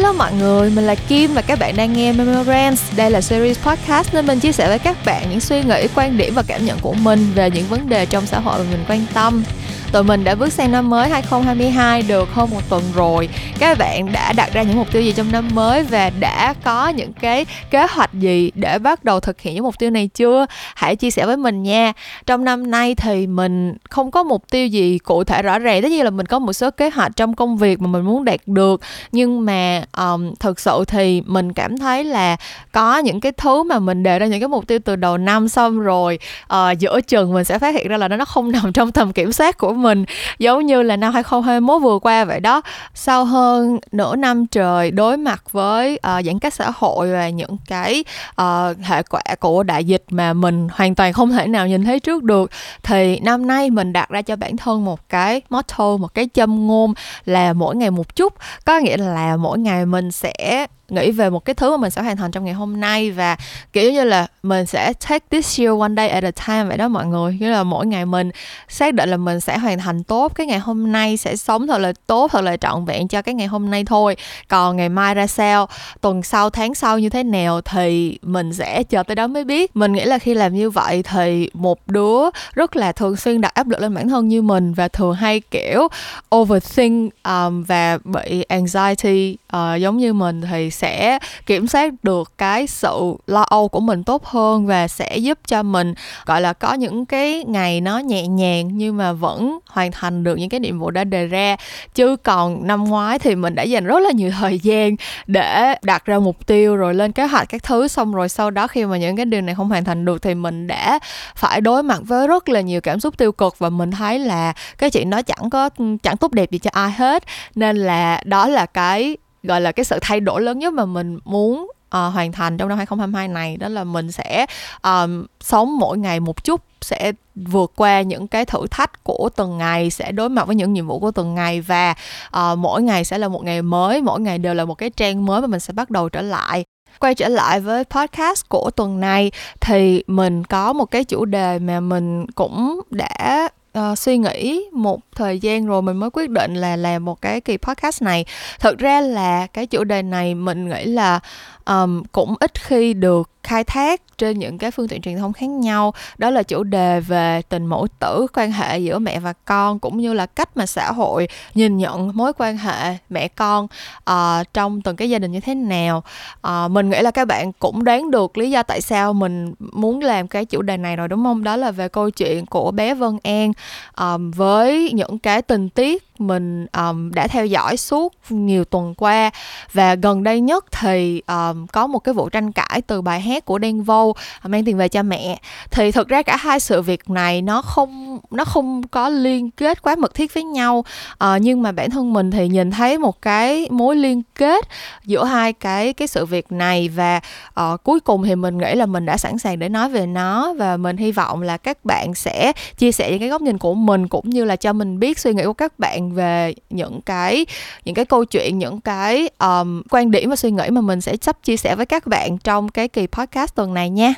Hello mọi người, mình là Kim và các bạn đang nghe Memorands. Đây là series podcast nên mình chia sẻ với các bạn những suy nghĩ, quan điểm và cảm nhận của mình về những vấn đề trong xã hội mà mình quan tâm. Tụi mình đã bước sang năm mới 2022 được hơn một tuần rồi. Các bạn đã đặt ra những mục tiêu gì trong năm mới và đã có những cái kế hoạch gì để bắt đầu thực hiện những mục tiêu này chưa? Hãy chia sẻ với mình nha. Trong năm nay thì mình không có mục tiêu gì cụ thể rõ ràng. Tất nhiên là mình có một số kế hoạch trong công việc mà mình muốn đạt được. Nhưng mà um, thực sự thì mình cảm thấy là có những cái thứ mà mình đề ra những cái mục tiêu từ đầu năm xong rồi uh, giữa chừng mình sẽ phát hiện ra là nó không nằm trong tầm kiểm soát của mình. Giống như là năm 2021 vừa qua vậy đó. Sau hơn nửa năm trời đối mặt với uh, giãn cách xã hội và những cái uh, hệ quả của đại dịch mà mình hoàn toàn không thể nào nhìn thấy trước được thì năm nay mình đặt ra cho bản thân một cái motto một cái châm ngôn là mỗi ngày một chút. Có nghĩa là mỗi ngày mình sẽ nghĩ về một cái thứ mà mình sẽ hoàn thành trong ngày hôm nay và kiểu như là mình sẽ take this year one day at a time vậy đó mọi người. Nghĩa là mỗi ngày mình xác định là mình sẽ hoàn thành tốt cái ngày hôm nay sẽ sống thật là tốt thật là trọn vẹn cho cái ngày hôm nay thôi. Còn ngày mai ra sao tuần sau tháng sau như thế nào thì mình sẽ chờ tới đó mới biết. Mình nghĩ là khi làm như vậy thì một đứa rất là thường xuyên đặt áp lực lên bản thân như mình và thường hay kiểu overthink um, và bị anxiety uh, giống như mình thì sẽ kiểm soát được cái sự lo âu của mình tốt hơn và sẽ giúp cho mình gọi là có những cái ngày nó nhẹ nhàng nhưng mà vẫn hoàn thành được những cái nhiệm vụ đã đề ra. Chứ còn năm ngoái thì mình đã dành rất là nhiều thời gian để đặt ra mục tiêu rồi lên kế hoạch các thứ. Xong rồi sau đó khi mà những cái điều này không hoàn thành được thì mình đã phải đối mặt với rất là nhiều cảm xúc tiêu cực và mình thấy là cái chuyện đó chẳng có chẳng tốt đẹp gì cho ai hết. Nên là đó là cái gọi là cái sự thay đổi lớn nhất mà mình muốn uh, hoàn thành trong năm 2022 này đó là mình sẽ um, sống mỗi ngày một chút sẽ vượt qua những cái thử thách của từng ngày sẽ đối mặt với những nhiệm vụ của từng ngày và uh, mỗi ngày sẽ là một ngày mới mỗi ngày đều là một cái trang mới mà mình sẽ bắt đầu trở lại. Quay trở lại với podcast của tuần này thì mình có một cái chủ đề mà mình cũng đã uh, suy nghĩ một thời gian rồi mình mới quyết định là làm một cái kỳ podcast này. Thực ra là cái chủ đề này mình nghĩ là um, cũng ít khi được khai thác trên những cái phương tiện truyền thông khác nhau. Đó là chủ đề về tình mẫu tử quan hệ giữa mẹ và con cũng như là cách mà xã hội nhìn nhận mối quan hệ mẹ con uh, trong từng cái gia đình như thế nào. Uh, mình nghĩ là các bạn cũng đoán được lý do tại sao mình muốn làm cái chủ đề này rồi đúng không? Đó là về câu chuyện của bé Vân An um, với những cái tình tiết mình um, đã theo dõi suốt nhiều tuần qua. Và gần đây nhất thì um, có một cái vụ tranh cãi từ bài hát của Đen Vâu ờ, mang tiền về cho mẹ. Thì thực ra cả hai sự việc này nó không nó không có liên kết quá mật thiết với nhau. Uh, nhưng mà bản thân mình thì nhìn thấy một cái mối liên kết giữa hai cái cái sự việc này và uh, cuối cùng thì mình nghĩ là mình đã sẵn sàng để nói về nó. Và mình hy vọng là các bạn sẽ chia sẻ những cái góc nhìn của mình cũng như là cho mình biết suy nghĩ của các bạn về những cái những cái câu chuyện những cái um, quan điểm và suy nghĩ mà mình sẽ sắp chia sẻ với các bạn trong cái kỳ podcast tuần này nha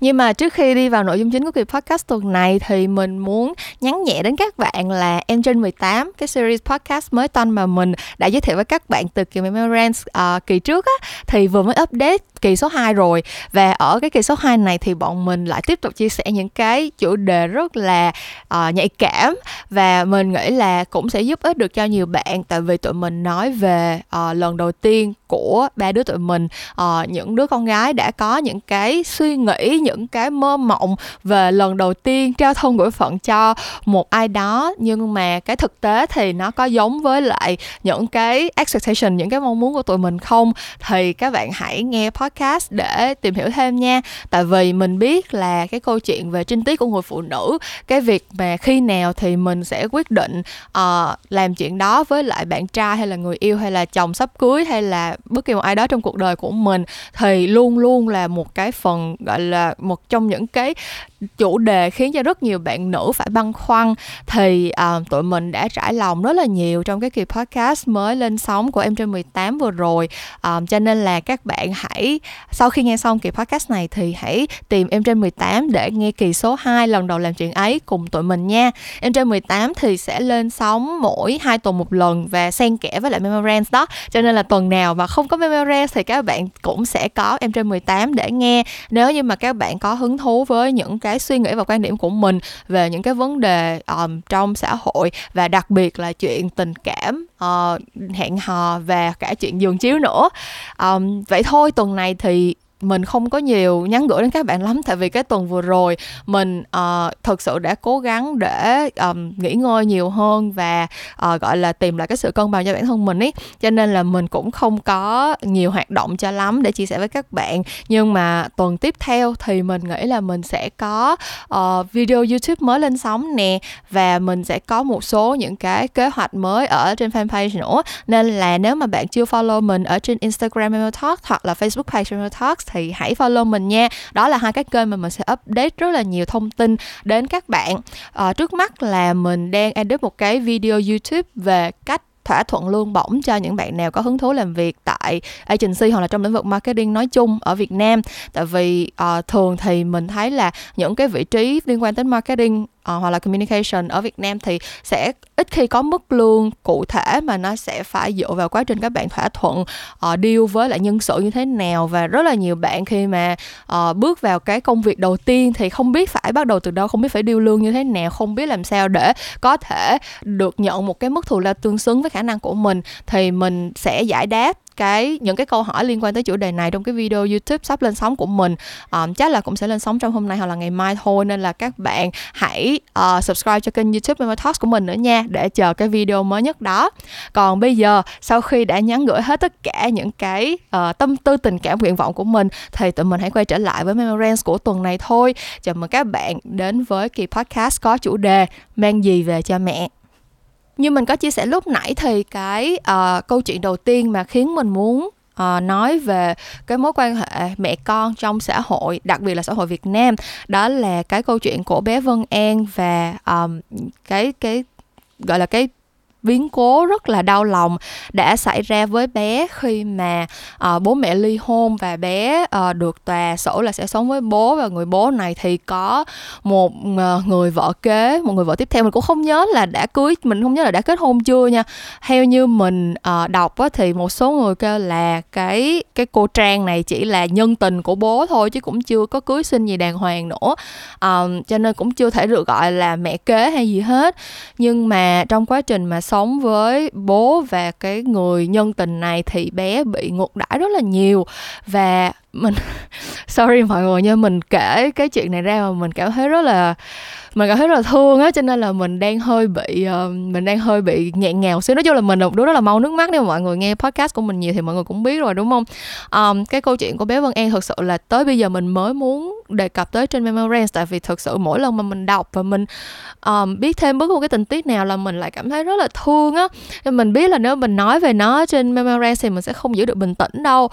nhưng mà trước khi đi vào nội dung chính của kỳ podcast tuần này thì mình muốn nhắn nhẹ đến các bạn là em trên 18 cái series podcast mới toanh mà mình đã giới thiệu với các bạn từ kỳ Memorance uh, ờ, kỳ trước á thì vừa mới update kỳ số 2 rồi. Và ở cái kỳ số 2 này thì bọn mình lại tiếp tục chia sẻ những cái chủ đề rất là uh, nhạy cảm. Và mình nghĩ là cũng sẽ giúp ích được cho nhiều bạn tại vì tụi mình nói về uh, lần đầu tiên của ba đứa tụi mình. Uh, những đứa con gái đã có những cái suy nghĩ những cái mơ mộng về lần đầu tiên trao thân gửi phận cho một ai đó nhưng mà cái thực tế thì nó có giống với lại những cái expectation những cái mong muốn của tụi mình không? Thì các bạn hãy nghe podcast để tìm hiểu thêm nha. Tại vì mình biết là cái câu chuyện về trinh tiết của người phụ nữ cái việc mà khi nào thì mình sẽ quyết định uh, làm chuyện đó với lại bạn trai hay là người yêu hay là chồng sắp cưới hay là bất kỳ một ai đó trong cuộc đời của mình thì luôn luôn là một cái phần gọi là là một trong những cái chủ đề khiến cho rất nhiều bạn nữ phải băn khoăn. Thì uh, tụi mình đã trải lòng rất là nhiều trong cái kỳ podcast mới lên sóng của em trên 18 vừa rồi. Um, cho nên là các bạn hãy sau khi nghe xong kỳ podcast này thì hãy tìm em trên 18 để nghe kỳ số 2 lần đầu làm chuyện ấy cùng tụi mình nha. Em trên 18 thì sẽ lên sóng mỗi hai tuần một lần và xen kẽ với lại Memorance đó. Cho nên là tuần nào mà không có Memorance thì các bạn cũng sẽ có em trên 18 để nghe. Nếu như mà các bạn có hứng thú với những cái suy nghĩ và quan điểm của mình về những cái vấn đề um, trong xã hội và đặc biệt là chuyện tình cảm uh, hẹn hò và cả chuyện giường chiếu nữa. Um, vậy thôi tuần này thì mình không có nhiều nhắn gửi đến các bạn lắm tại vì cái tuần vừa rồi mình ờ, uh, thực sự đã cố gắng để um, nghỉ ngơi nhiều hơn và uh, gọi là tìm lại cái sự cân bằng cho bản thân mình ấy. Cho nên là mình cũng không có nhiều hoạt động cho lắm để chia sẻ với các bạn. Nhưng mà tuần tiếp theo thì mình nghĩ là mình sẽ có uh, video youtube mới lên sóng nè và mình sẽ có một số những cái kế hoạch mới ở trên fanpage nữa. Nên là nếu mà bạn chưa follow mình ở trên instagram Memo Talk hoặc là facebook page Memo Talk thì hãy follow mình nha. Đó là hai cái kênh mà mình sẽ update rất là nhiều thông tin đến các bạn. À, trước mắt là mình đang edit một cái video youtube về cách thỏa thuận lương bổng cho những bạn nào có hứng thú làm việc tại agency hoặc là trong lĩnh vực marketing nói chung ở Việt Nam. Tại vì uh, thường thì mình thấy là những cái vị trí liên quan đến marketing uh, hoặc là communication ở Việt Nam thì sẽ ít khi có mức lương cụ thể mà nó sẽ phải dựa vào quá trình các bạn thỏa thuận uh, deal với lại nhân sự như thế nào. Và rất là nhiều bạn khi mà uh, bước vào cái công việc đầu tiên thì không biết phải bắt đầu từ đâu không biết phải deal lương như thế nào không biết làm sao để có thể được nhận một cái mức thù lao tương xứng với khả năng của mình thì mình sẽ giải đáp cái những cái câu hỏi liên quan tới chủ đề này trong cái video YouTube sắp lên sóng của mình. Um, chắc là cũng sẽ lên sóng trong hôm nay hoặc là ngày mai thôi nên là các bạn hãy uh, subscribe cho kênh YouTube Memo Talks của mình nữa nha để chờ cái video mới nhất đó. Còn bây giờ sau khi đã nhắn gửi hết tất cả những cái uh, tâm tư tình cảm nguyện vọng của mình thì tụi mình hãy quay trở lại với Memorance của tuần này thôi. Chào mừng các bạn đến với kỳ podcast có chủ đề mang gì về cho mẹ? Như mình có chia sẻ lúc nãy thì cái uh, câu chuyện đầu tiên mà khiến mình muốn uh, nói về cái mối quan hệ mẹ con trong xã hội đặc biệt là xã hội Việt Nam đó là cái câu chuyện của bé Vân An và um, cái cái gọi là cái biến cố rất là đau lòng đã xảy ra với bé khi mà uh, bố mẹ ly hôn và bé uh, được tòa sổ là sẽ sống với bố và người bố này thì có một uh, người vợ kế một người vợ tiếp theo. Mình cũng không nhớ là đã cưới mình không nhớ là đã kết hôn chưa nha. Theo như mình uh, đọc á, thì một số người kêu là cái cái cô trang này chỉ là nhân tình của bố thôi chứ cũng chưa có cưới sinh gì đàng hoàng nữa. Uh, cho nên cũng chưa thể được gọi là mẹ kế hay gì hết. Nhưng mà trong quá trình mà sống với bố và cái người nhân tình này thì bé bị ngược đãi rất là nhiều. Và mình sorry mọi người nhưng mình kể cái chuyện này ra mà mình cảm thấy rất là mình cảm thấy rất là thương á cho nên là mình đang hơi bị uh, mình đang hơi bị nghẹn ngào xíu. Nói chung là mình là một đứa rất là mau nước mắt nếu mà mọi người nghe podcast của mình nhiều thì mọi người cũng biết rồi đúng không? Um, cái câu chuyện của bé Vân An thực sự là tới bây giờ mình mới muốn đề cập tới trên Memorance tại vì thực sự mỗi lần mà mình đọc và mình um, biết thêm bất cứ một cái tình tiết nào là mình lại cảm thấy rất là thương á. Nên mình biết là nếu mình nói về nó trên Memorance thì mình sẽ không giữ được bình tĩnh đâu.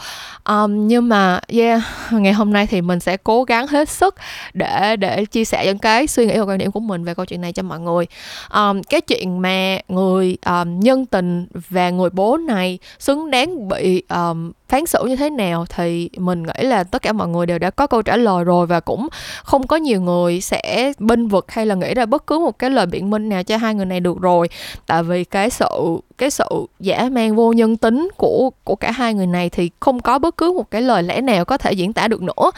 Um, nhưng mà yeah ngày hôm nay thì mình sẽ cố gắng hết sức để để chia sẻ những cái suy nghĩ và quan điểm của mình về câu chuyện này cho mọi người. Um, cái chuyện mà người um, nhân tình và người bố này xứng đáng bị um, phán xử như thế nào thì mình nghĩ là tất cả mọi người đều đã có câu trả lời rồi và cũng không có nhiều người sẽ binh vực hay là nghĩ ra bất cứ một cái lời biện minh nào cho hai người này được rồi. Tại vì cái sự cái sự giả mang vô nhân tính của của cả hai người này thì không có bất cứ một cái lời lẽ nào có thể diễn tả được nữa.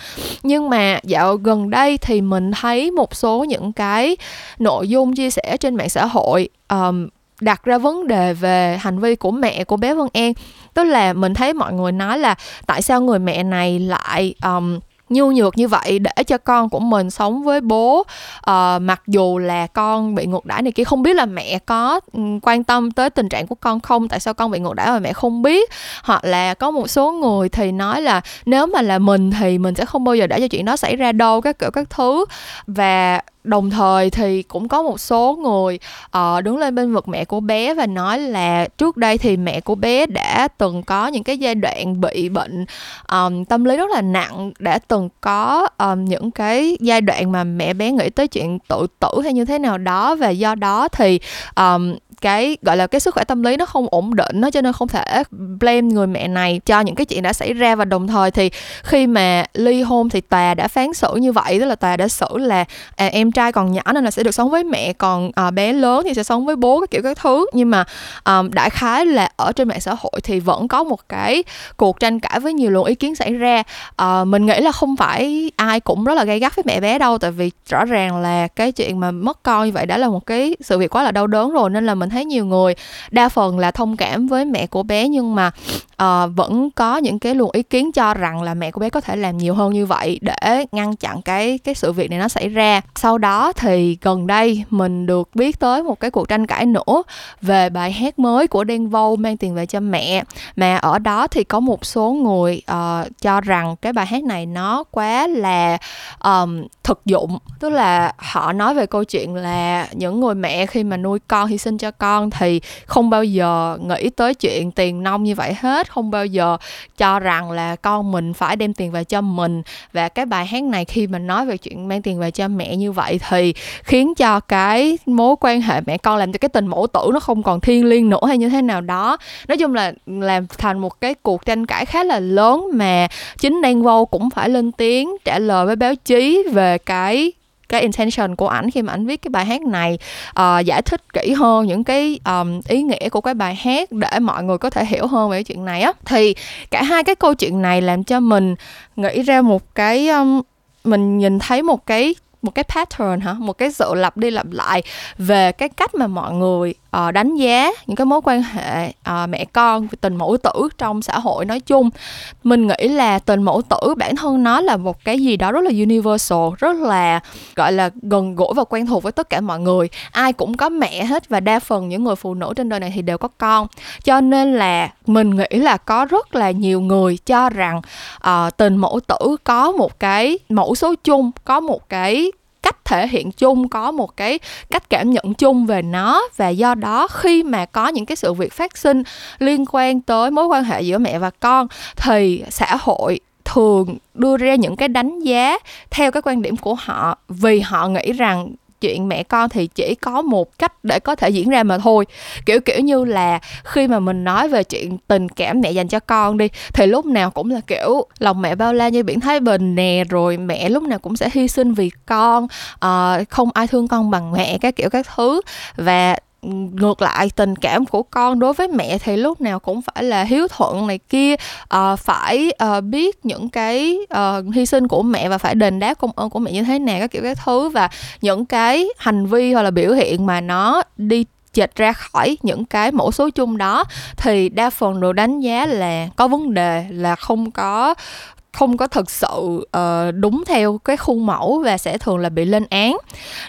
Nhưng mà dạo gần đây thì mình thấy một số những cái nội dung chia sẻ trên mạng xã hội um, đặt ra vấn đề về hành vi của mẹ của bé Vân An tức là mình thấy mọi người nói là tại sao người mẹ này lại um, nhu nhược như vậy để cho con của mình sống với bố? Uh, mặc dù là con bị ngược đãi này kia không biết là mẹ có quan tâm tới tình trạng của con không? Tại sao con bị ngược đãi mà mẹ không biết? Hoặc là có một số người thì nói là nếu mà là mình thì mình sẽ không bao giờ để cho chuyện đó xảy ra đâu các kiểu các thứ. Và đồng thời thì cũng có một số người uh, đứng lên bên vực mẹ của bé và nói là trước đây thì mẹ của bé đã từng có những cái giai đoạn bị bệnh um, tâm lý rất là nặng đã từng có um, những cái giai đoạn mà mẹ bé nghĩ tới chuyện tự tử hay như thế nào đó và do đó thì um, cái gọi là cái sức khỏe tâm lý nó không ổn định nó cho nên không thể blame người mẹ này cho những cái chuyện đã xảy ra. Và đồng thời thì khi mà ly hôn thì tòa đã phán xử như vậy tức là tòa đã xử là à, em trai còn nhỏ nên là sẽ được sống với mẹ còn à, bé lớn thì sẽ sống với bố các kiểu các thứ. Nhưng mà um, đại khái là ở trên mạng xã hội thì vẫn có một cái cuộc tranh cãi với nhiều luồng ý kiến xảy ra. Uh, mình nghĩ là không phải ai cũng rất là gay gắt với mẹ bé đâu tại vì rõ ràng là cái chuyện mà mất con như vậy đã là một cái sự việc quá là đau đớn rồi nên là mình thấy nhiều người đa phần là thông cảm với mẹ của bé nhưng mà uh, vẫn có những cái luồng ý kiến cho rằng là mẹ của bé có thể làm nhiều hơn như vậy để ngăn chặn cái cái sự việc này nó xảy ra. Sau đó thì gần đây mình được biết tới một cái cuộc tranh cãi nữa về bài hát mới của Đen Vâu mang tiền về cho mẹ. Mà ở đó thì có một số người uh, cho rằng cái bài hát này nó quá là um, thực dụng. Tức là họ nói về câu chuyện là những người mẹ khi mà nuôi con hy sinh cho con con thì không bao giờ nghĩ tới chuyện tiền nông như vậy hết, không bao giờ cho rằng là con mình phải đem tiền về cho mình. Và cái bài hát này khi mình nói về chuyện mang tiền về cho mẹ như vậy thì khiến cho cái mối quan hệ mẹ con làm cho cái tình mẫu tử nó không còn thiêng liêng nữa hay như thế nào đó. Nói chung là làm thành một cái cuộc tranh cãi khá là lớn mà chính Đen Vô cũng phải lên tiếng trả lời với báo chí về cái cái intention của ảnh khi mà ảnh viết cái bài hát này. Uh, giải thích kỹ hơn những cái um, ý nghĩa của cái bài hát để mọi người có thể hiểu hơn về cái chuyện này á. Thì cả hai cái câu chuyện này làm cho mình nghĩ ra một cái um, mình nhìn thấy một cái một cái pattern hả? Một cái sự lặp đi lặp lại về cái cách mà mọi người uh, đánh giá những cái mối quan hệ uh, mẹ con tình mẫu tử trong xã hội nói chung. Mình nghĩ là tình mẫu tử bản thân nó là một cái gì đó rất là universal rất là gọi là gần gũi và quen thuộc với tất cả mọi người. Ai cũng có mẹ hết và đa phần những người phụ nữ trên đời này thì đều có con. Cho nên là mình nghĩ là có rất là nhiều người cho rằng uh, tình mẫu tử có một cái mẫu số chung có một cái cách thể hiện chung, có một cái cách cảm nhận chung về nó. Và do đó, khi mà có những cái sự việc phát sinh liên quan tới mối quan hệ giữa mẹ và con, thì xã hội thường đưa ra những cái đánh giá theo cái quan điểm của họ, vì họ nghĩ rằng chuyện mẹ con thì chỉ có một cách để có thể diễn ra mà thôi. Kiểu kiểu như là khi mà mình nói về chuyện tình cảm mẹ dành cho con đi thì lúc nào cũng là kiểu lòng mẹ bao la như biển thái bình nè rồi mẹ lúc nào cũng sẽ hy sinh vì con uh, không ai thương con bằng mẹ các kiểu các thứ. Và ngược lại tình cảm của con đối với mẹ thì lúc nào cũng phải là hiếu thuận này kia. Uh, phải uh, biết những cái uh, hy sinh của mẹ và phải đền đáp công ơn của mẹ như thế nào các kiểu các thứ. Và những cái hành vi hoặc là biểu hiện mà nó đi chệch ra khỏi những cái mẫu số chung đó thì đa phần đều đánh giá là có vấn đề là không có không có thực sự uh, đúng theo cái khuôn mẫu và sẽ thường là bị lên án.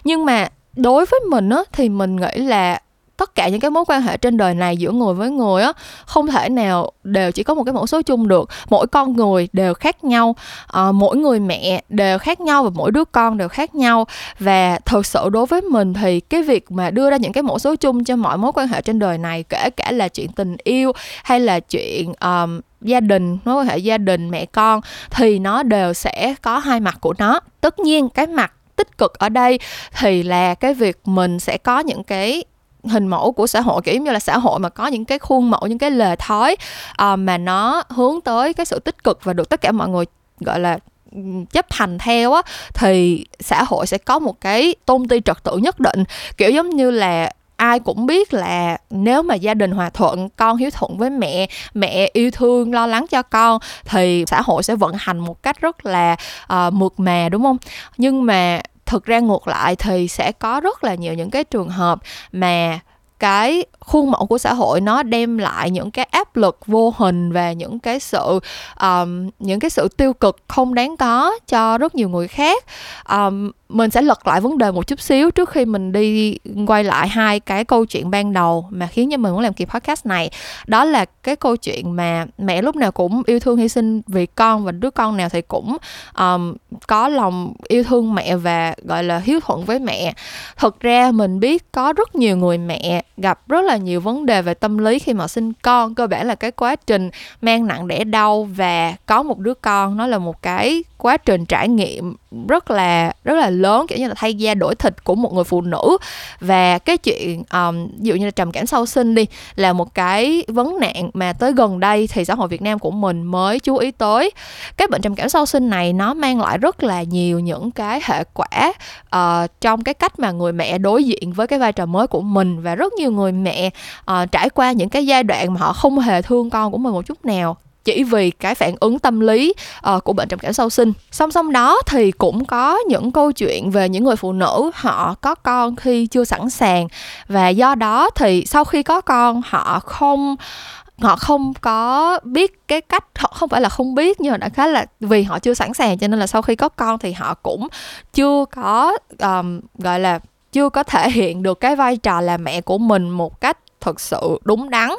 Nhưng mà đối với mình á thì mình nghĩ là tất cả những cái mối quan hệ trên đời này giữa người với người á không thể nào đều chỉ có một cái mẫu số chung được. Mỗi con người đều khác nhau à, mỗi người mẹ đều khác nhau và mỗi đứa con đều khác nhau. Và thực sự đối với mình thì cái việc mà đưa ra những cái mẫu số chung cho mọi mối quan hệ trên đời này kể cả là chuyện tình yêu hay là chuyện um, gia đình mối quan hệ gia đình mẹ con thì nó đều sẽ có hai mặt của nó. Tất nhiên cái mặt tích cực ở đây thì là cái việc mình sẽ có những cái hình mẫu của xã hội kiểu như là xã hội mà có những cái khuôn mẫu những cái lề thói uh, mà nó hướng tới cái sự tích cực và được tất cả mọi người gọi là chấp hành theo á thì xã hội sẽ có một cái tôn ti trật tự nhất định. Kiểu giống như là ai cũng biết là nếu mà gia đình hòa thuận con hiếu thuận với mẹ mẹ yêu thương lo lắng cho con thì xã hội sẽ vận hành một cách rất là uh, mượt mà đúng không? Nhưng mà thực ra ngược lại thì sẽ có rất là nhiều những cái trường hợp mà cái khuôn mẫu của xã hội nó đem lại những cái áp lực vô hình và những cái sự um, những cái sự tiêu cực không đáng có cho rất nhiều người khác. Um, mình sẽ lật lại vấn đề một chút xíu trước khi mình đi quay lại hai cái câu chuyện ban đầu mà khiến cho mình muốn làm kỳ podcast này. Đó là cái câu chuyện mà mẹ lúc nào cũng yêu thương hy sinh vì con và đứa con nào thì cũng um, có lòng yêu thương mẹ và gọi là hiếu thuận với mẹ. Thực ra mình biết có rất nhiều người mẹ gặp rất là nhiều vấn đề về tâm lý khi mà sinh con. Cơ bản là cái quá trình mang nặng đẻ đau và có một đứa con nó là một cái quá trình trải nghiệm rất là rất là lớn kiểu như là thay da đổi thịt của một người phụ nữ. Và cái chuyện um, ví dụ như là trầm cảm sau sinh đi là một cái vấn nạn mà tới gần đây thì xã hội Việt Nam của mình mới chú ý tới. Cái bệnh trầm cảm sau sinh này nó mang lại rất là nhiều những cái hệ quả uh, trong cái cách mà người mẹ đối diện với cái vai trò mới của mình. Và rất nhiều người mẹ uh, trải qua những cái giai đoạn mà họ không hề thương con của mình một chút nào chỉ vì cái phản ứng tâm lý uh, của bệnh trầm cảm sau sinh. Song song đó thì cũng có những câu chuyện về những người phụ nữ họ có con khi chưa sẵn sàng. Và do đó thì sau khi có con họ không họ không có biết cái cách họ không phải là không biết nhưng mà đã khá là vì họ chưa sẵn sàng cho nên là sau khi có con thì họ cũng chưa có um, gọi là chưa có thể hiện được cái vai trò là mẹ của mình một cách thực sự đúng đắn.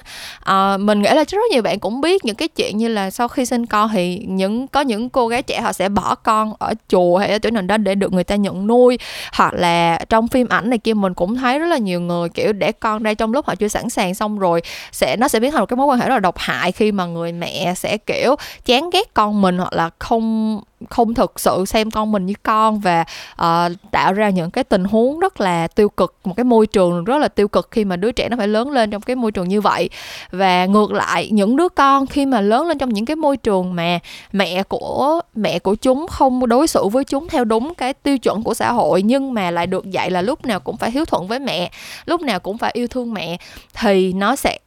À, mình nghĩ là rất nhiều bạn cũng biết những cái chuyện như là sau khi sinh con thì những có những cô gái trẻ họ sẽ bỏ con ở chùa hay ở chỗ nào đó để được người ta nhận nuôi. Hoặc là trong phim ảnh này kia mình cũng thấy rất là nhiều người kiểu để con đây trong lúc họ chưa sẵn sàng xong rồi sẽ nó sẽ biến thành một cái mối quan hệ rất là độc hại khi mà người mẹ sẽ kiểu chán ghét con mình hoặc là không không thực sự xem con mình như con và uh, tạo ra những cái tình huống rất là tiêu cực một cái môi trường rất là tiêu cực khi mà đứa trẻ nó phải lớn lên trong cái môi trường như vậy. Và ngược lại những đứa con khi mà lớn lên trong những cái môi trường mà mẹ của mẹ của chúng không đối xử với chúng theo đúng cái tiêu chuẩn của xã hội nhưng mà lại được dạy là lúc nào cũng phải hiếu thuận với mẹ lúc nào cũng phải yêu thương mẹ thì nó sẽ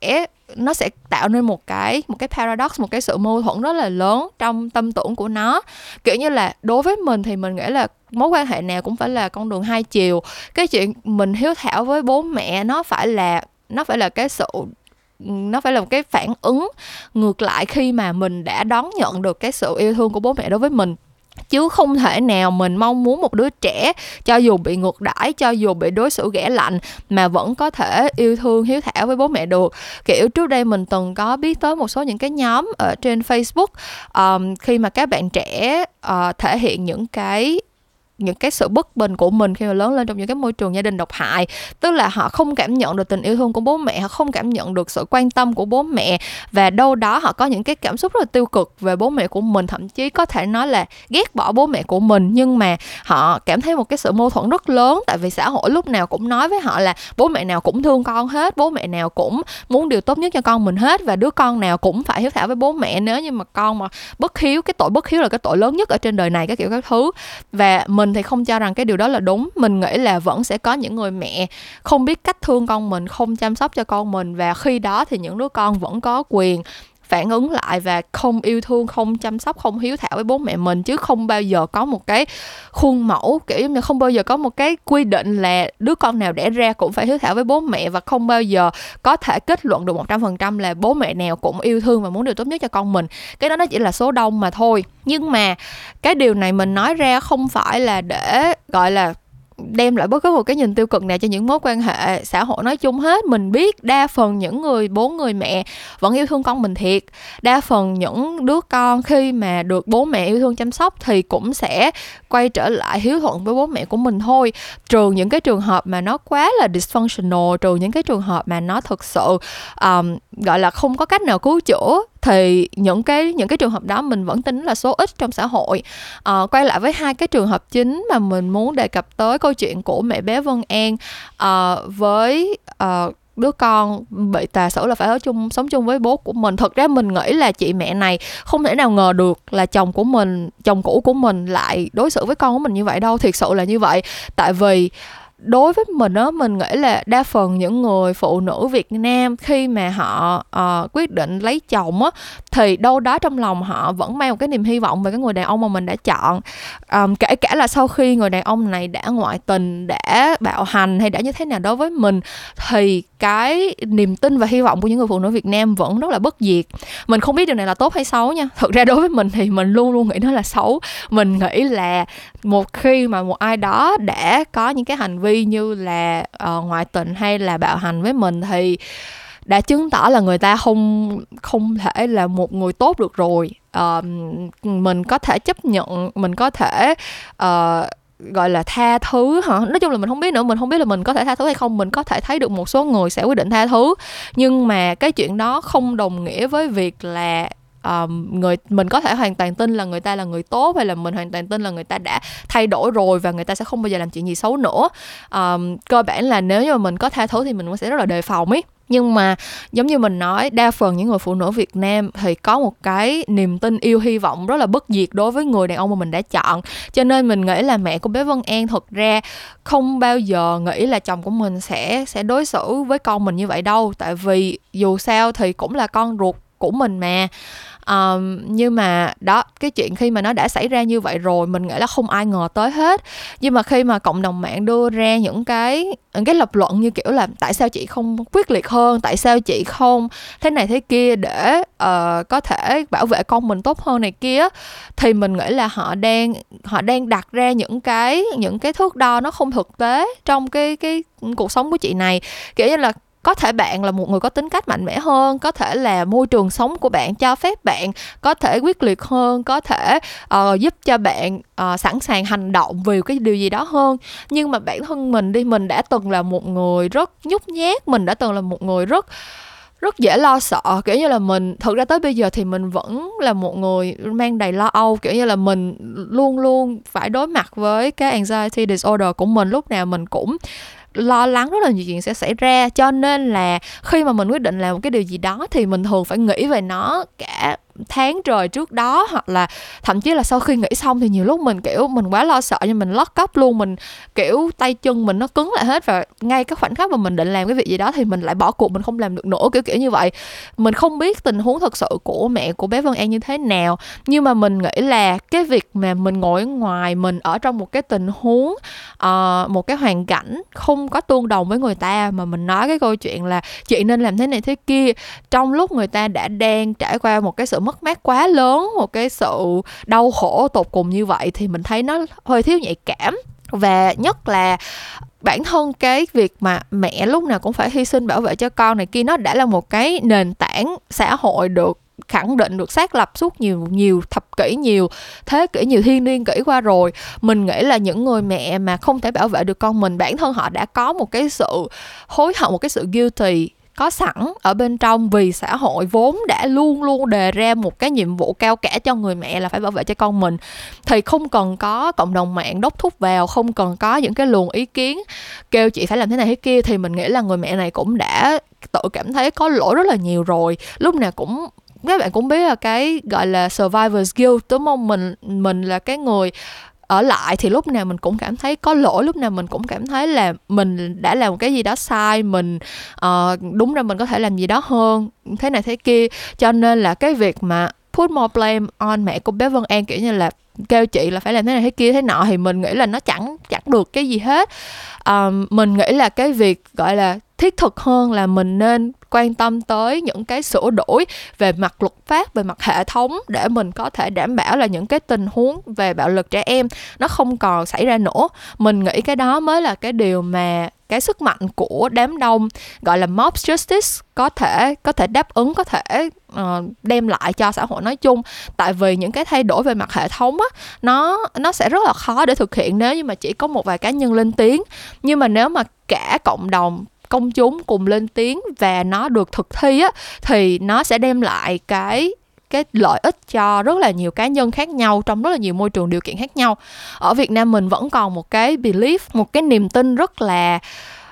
nó sẽ tạo nên một cái một cái paradox, một cái sự mâu thuẫn rất là lớn trong tâm tưởng của nó. Kiểu như là đối với mình thì mình nghĩ là mối quan hệ nào cũng phải là con đường hai chiều. Cái chuyện mình hiếu thảo với bố mẹ nó phải là, nó phải là cái sự, nó phải là một cái phản ứng ngược lại khi mà mình đã đón nhận được cái sự yêu thương của bố mẹ đối với mình chứ không thể nào mình mong muốn một đứa trẻ cho dù bị ngược đãi cho dù bị đối xử ghẻ lạnh mà vẫn có thể yêu thương hiếu thảo với bố mẹ được. Kiểu trước đây mình từng có biết tới một số những cái nhóm ở trên facebook um, khi mà các bạn trẻ uh, thể hiện những cái những cái sự bất bình của mình khi mà lớn lên trong những cái môi trường gia đình độc hại. Tức là họ không cảm nhận được tình yêu thương của bố mẹ, họ không cảm nhận được sự quan tâm của bố mẹ, và đâu đó họ có những cái cảm xúc rất là tiêu cực về bố mẹ của mình. Thậm chí có thể nói là ghét bỏ bố mẹ của mình, nhưng mà họ cảm thấy một cái sự mâu thuẫn rất lớn. Tại vì xã hội lúc nào cũng nói với họ là bố mẹ nào cũng thương con hết, bố mẹ nào cũng muốn điều tốt nhất cho con mình hết, và đứa con nào cũng phải hiếu thảo với bố mẹ. Nếu như mà con mà bất hiếu, cái tội bất hiếu là cái tội lớn nhất ở trên đời này, cái kiểu các thứ. Và mình mình thì không cho rằng cái điều đó là đúng. Mình nghĩ là vẫn sẽ có những người mẹ không biết cách thương con mình, không chăm sóc cho con mình, và khi đó thì những đứa con vẫn có quyền phản ứng lại và không yêu thương, không chăm sóc, không hiếu thảo với bố mẹ mình, chứ không bao giờ có một cái khuôn mẫu, kiểu như không bao giờ có một cái quy định là đứa con nào đẻ ra cũng phải hiếu thảo với bố mẹ và không bao giờ có thể kết luận được một trăm phần trăm là bố mẹ nào cũng yêu thương và muốn điều tốt nhất cho con mình. Cái đó nó chỉ là số đông mà thôi. Nhưng mà cái điều này mình nói ra không phải là để, gọi là đem lại bất cứ một cái nhìn tiêu cực nào cho những mối quan hệ xã hội nói chung hết. Mình biết đa phần những người bố người mẹ vẫn yêu thương con mình thiệt. Đa phần những đứa con khi mà được bố mẹ yêu thương chăm sóc thì cũng sẽ quay trở lại hiếu thuận với bố mẹ của mình thôi. Trừ những cái trường hợp mà nó quá là dysfunctional trừ những cái trường hợp mà nó thực sự um, gọi là không có cách nào cứu chữa thì những cái những cái trường hợp đó mình vẫn tính là số ít trong xã hội. À, quay lại với hai cái trường hợp chính mà mình muốn đề cập tới câu chuyện của mẹ bé Vân An. À, với à, đứa con bị tà xử là phải ở chung sống chung với bố của mình. Thật ra mình nghĩ là chị mẹ này không thể nào ngờ được là chồng của mình chồng cũ của mình lại đối xử với con của mình như vậy đâu. Thiệt sự là như vậy. Tại vì đối với mình á mình nghĩ là đa phần những người phụ nữ Việt Nam khi mà họ uh, quyết định lấy chồng á thì đâu đó trong lòng họ vẫn mang một cái niềm hy vọng về cái người đàn ông mà mình đã chọn. Um, kể cả là sau khi người đàn ông này đã ngoại tình đã bạo hành hay đã như thế nào đối với mình thì cái niềm tin và hy vọng của những người phụ nữ Việt Nam vẫn rất là bất diệt. Mình không biết điều này là tốt hay xấu nha. Thực ra đối với mình thì mình luôn luôn nghĩ nó là xấu. Mình nghĩ là một khi mà một ai đó đã có những cái hành vi vi như là uh, ngoại tình hay là bạo hành với mình thì đã chứng tỏ là người ta không không thể là một người tốt được rồi. Uh, mình có thể chấp nhận mình có thể uh, gọi là tha thứ hả? Nói chung là mình không biết nữa mình không biết là mình có thể tha thứ hay không. Mình có thể thấy được một số người sẽ quyết định tha thứ. Nhưng mà cái chuyện đó không đồng nghĩa với việc là um, người mình có thể hoàn toàn tin là người ta là người tốt hay là mình hoàn toàn tin là người ta đã thay đổi rồi và người ta sẽ không bao giờ làm chuyện gì xấu nữa. Um, cơ bản là nếu như mà mình có tha thứ thì mình cũng sẽ rất là đề phòng ấy. Nhưng mà giống như mình nói đa phần những người phụ nữ Việt Nam thì có một cái niềm tin yêu hy vọng rất là bất diệt đối với người đàn ông mà mình đã chọn. Cho nên mình nghĩ là mẹ của bé Vân An thật ra không bao giờ nghĩ là chồng của mình sẽ sẽ đối xử với con mình như vậy đâu. Tại vì dù sao thì cũng là con ruột của mình mà. Um, nhưng mà đó cái chuyện khi mà nó đã xảy ra như vậy rồi mình nghĩ là không ai ngờ tới hết. Nhưng mà khi mà cộng đồng mạng đưa ra những cái những cái lập luận như kiểu là tại sao chị không quyết liệt hơn tại sao chị không thế này thế kia để uh, có thể bảo vệ con mình tốt hơn này kia thì mình nghĩ là họ đang họ đang đặt ra những cái những cái thước đo nó không thực tế trong cái cái cuộc sống của chị này. Kiểu như là có thể bạn là một người có tính cách mạnh mẽ hơn có thể là môi trường sống của bạn cho phép bạn có thể quyết liệt hơn có thể uh, giúp cho bạn uh, sẵn sàng hành động vì cái điều gì đó hơn. Nhưng mà bản thân mình đi mình đã từng là một người rất nhút nhát mình đã từng là một người rất rất dễ lo sợ. Kiểu như là mình thực ra tới bây giờ thì mình vẫn là một người mang đầy lo âu kiểu như là mình luôn luôn phải đối mặt với cái anxiety disorder của mình. Lúc nào mình cũng lo lắng rất là nhiều chuyện sẽ xảy ra. Cho nên là khi mà mình quyết định làm một cái điều gì đó thì mình thường phải nghĩ về nó cả tháng trời trước đó hoặc là thậm chí là sau khi nghỉ xong thì nhiều lúc mình kiểu mình quá lo sợ nhưng mình lót cấp luôn mình kiểu tay chân mình nó cứng lại hết và ngay cái khoảnh khắc mà mình định làm cái việc gì đó thì mình lại bỏ cuộc mình không làm được nữa kiểu kiểu như vậy. Mình không biết tình huống thật sự của mẹ của bé Vân An như thế nào nhưng mà mình nghĩ là cái việc mà mình ngồi ngoài mình ở trong một cái tình huống uh, một cái hoàn cảnh không có tương đồng với người ta mà mình nói cái câu chuyện là chị nên làm thế này thế kia trong lúc người ta đã đang trải qua một cái sự mất mất mát quá lớn, một cái sự đau khổ tột cùng như vậy thì mình thấy nó hơi thiếu nhạy cảm. Và nhất là bản thân cái việc mà mẹ lúc nào cũng phải hy sinh bảo vệ cho con này kia, nó đã là một cái nền tảng xã hội được khẳng định, được xác lập suốt nhiều nhiều thập kỷ, nhiều thế kỷ, nhiều thiên niên kỷ qua rồi. Mình nghĩ là những người mẹ mà không thể bảo vệ được con mình, bản thân họ đã có một cái sự hối hận, một cái sự guilty có sẵn ở bên trong vì xã hội vốn đã luôn luôn đề ra một cái nhiệm vụ cao cả cho người mẹ là phải bảo vệ cho con mình, thì không cần có cộng đồng mạng đốc thúc vào, không cần có những cái luồng ý kiến kêu chị phải làm thế này thế kia, thì mình nghĩ là người mẹ này cũng đã tự cảm thấy có lỗi rất là nhiều rồi. Lúc nào cũng, các bạn cũng biết là cái, gọi là, survivor's guilt, đúng không? Mình mình là cái người ở lại thì lúc nào mình cũng cảm thấy có lỗi lúc nào mình cũng cảm thấy là mình đã làm cái gì đó sai mình uh, đúng ra mình có thể làm gì đó hơn thế này thế kia. Cho nên là cái việc mà put more blame on mẹ của bé Vân An kiểu như là kêu chị là phải làm thế này thế kia thế nọ thì mình nghĩ là nó chẳng chẳng được cái gì hết. Um, mình nghĩ là cái việc gọi là thiết thực hơn là mình nên quan tâm tới những cái sửa đổi về mặt luật pháp về mặt hệ thống để mình có thể đảm bảo là những cái tình huống về bạo lực trẻ em nó không còn xảy ra nữa. Mình nghĩ cái đó mới là cái điều mà cái sức mạnh của đám đông gọi là mob justice có thể có thể đáp ứng có thể uh, đem lại cho xã hội nói chung. Tại vì những cái thay đổi về mặt hệ thống á nó nó sẽ rất là khó để thực hiện nếu như mà chỉ có một vài cá nhân lên tiếng. Nhưng mà nếu mà cả cộng đồng công chúng cùng lên tiếng và nó được thực thi á thì nó sẽ đem lại cái cái lợi ích cho rất là nhiều cá nhân khác nhau trong rất là nhiều môi trường điều kiện khác nhau ở Việt Nam mình vẫn còn một cái belief một cái niềm tin rất là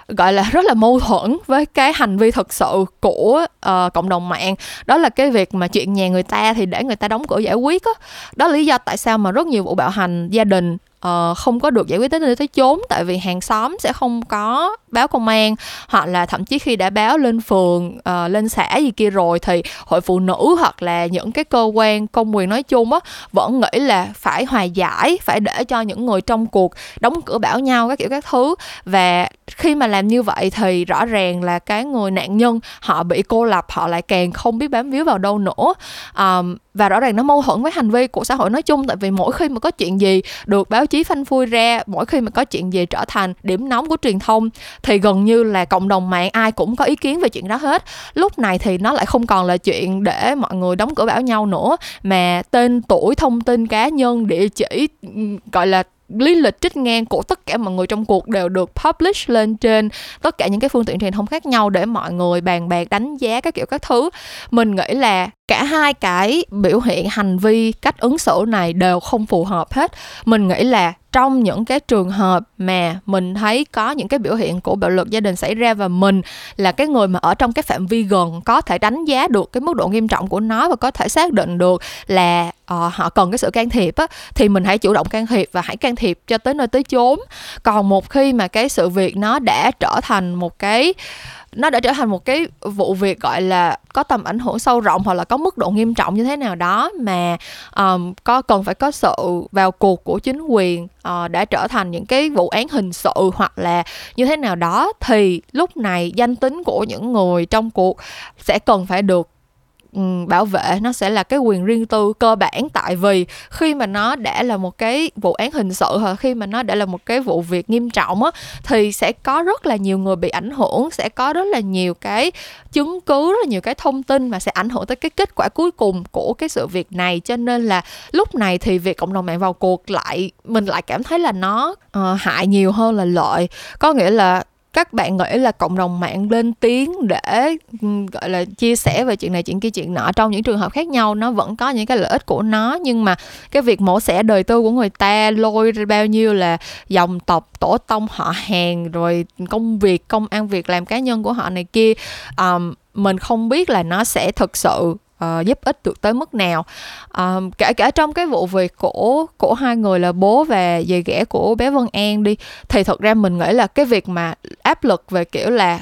gọi là rất là mâu thuẫn với cái hành vi thực sự của uh, cộng đồng mạng đó là cái việc mà chuyện nhà người ta thì để người ta đóng cửa giải quyết đó. đó là lý do tại sao mà rất nhiều vụ bạo hành gia đình uh, không có được giải quyết tới nơi tới chốn tại vì hàng xóm sẽ không có báo công an hoặc là thậm chí khi đã báo lên phường uh, lên xã gì kia rồi thì hội phụ nữ hoặc là những cái cơ quan công quyền nói chung á vẫn nghĩ là phải hòa giải phải để cho những người trong cuộc đóng cửa bảo nhau các kiểu các thứ. Và khi mà làm như vậy thì rõ ràng là cái người nạn nhân họ bị cô lập họ lại càng không biết bám víu vào đâu nữa. Um, và rõ ràng nó mâu thuẫn với hành vi của xã hội nói chung tại vì mỗi khi mà có chuyện gì được báo chí phanh phui ra mỗi khi mà có chuyện gì trở thành điểm nóng của truyền thông thì gần như là cộng đồng mạng ai cũng có ý kiến về chuyện đó hết. Lúc này thì nó lại không còn là chuyện để mọi người đóng cửa bảo nhau nữa, mà tên tuổi thông tin cá nhân, địa chỉ, gọi là lý lịch, trích ngang của tất cả mọi người trong cuộc đều được publish lên trên tất cả những cái phương tiện truyền thông khác nhau để mọi người bàn bạc, đánh giá các kiểu các thứ. Mình nghĩ là cả hai cái biểu hiện hành vi cách ứng xử này đều không phù hợp hết. Mình nghĩ là trong những cái trường hợp mà mình thấy có những cái biểu hiện của bạo lực gia đình xảy ra và mình là cái người mà ở trong cái phạm vi gần có thể đánh giá được cái mức độ nghiêm trọng của nó và có thể xác định được là uh, họ cần cái sự can thiệp á thì mình hãy chủ động can thiệp và hãy can thiệp cho tới nơi tới chốn. Còn một khi mà cái sự việc nó đã trở thành một cái nó đã trở thành một cái vụ việc gọi là có tầm ảnh hưởng sâu rộng hoặc là có mức độ nghiêm trọng như thế nào đó mà um, có cần phải có sự vào cuộc của chính quyền uh, đã trở thành những cái vụ án hình sự hoặc là như thế nào đó thì lúc này danh tính của những người trong cuộc sẽ cần phải được Ừ, bảo vệ nó sẽ là cái quyền riêng tư cơ bản. Tại vì khi mà nó đã là một cái vụ án hình sự hoặc khi mà nó đã là một cái vụ việc nghiêm trọng á thì sẽ có rất là nhiều người bị ảnh hưởng sẽ có rất là nhiều cái chứng cứ rất là nhiều cái thông tin mà sẽ ảnh hưởng tới cái kết quả cuối cùng của cái sự việc này. Cho nên là lúc này thì việc cộng đồng mạng vào cuộc lại mình lại cảm thấy là nó uh, hại nhiều hơn là lợi. Có nghĩa là các bạn nghĩ là cộng đồng mạng lên tiếng để ừ, gọi là chia sẻ về chuyện này chuyện kia chuyện nọ trong những trường hợp khác nhau nó vẫn có những cái lợi ích của nó. Nhưng mà cái việc mổ xẻ đời tư của người ta lôi ra bao nhiêu là dòng tộc tổ tông họ hàng rồi công việc công ăn việc làm cá nhân của họ này kia um, mình không biết là nó sẽ thực sự uh, giúp ích được tới mức nào. Uh, kể cả trong cái vụ việc của của hai người là bố và dì ghẻ của bé Vân An đi thì thật ra mình nghĩ là cái việc mà áp lực về kiểu là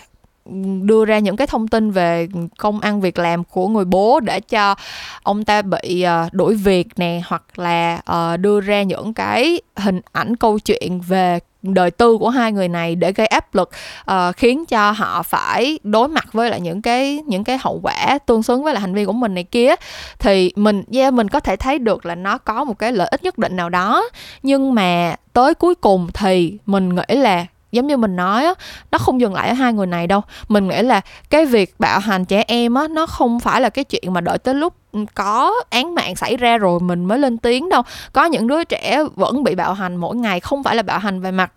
đưa ra những cái thông tin về công ăn việc làm của người bố để cho ông ta bị ờ, đuổi việc nè hoặc là đưa ra những cái hình ảnh câu chuyện về đời tư của hai người này để gây áp lực uh, khiến cho họ phải đối mặt với lại những cái những cái hậu quả tương xứng với lại hành vi của mình này kia. Thì mình yeah, mình có thể thấy được là nó có một cái lợi ích nhất định nào đó. Nhưng mà tới cuối cùng thì mình nghĩ là giống như mình nói á nó không dừng lại ở hai người này đâu. Mình nghĩ là cái việc bạo hành trẻ em á nó không phải là cái chuyện mà đợi tới lúc có án mạng xảy ra rồi mình mới lên tiếng đâu. Có những đứa trẻ vẫn bị bạo hành mỗi ngày không phải là bạo hành về mặt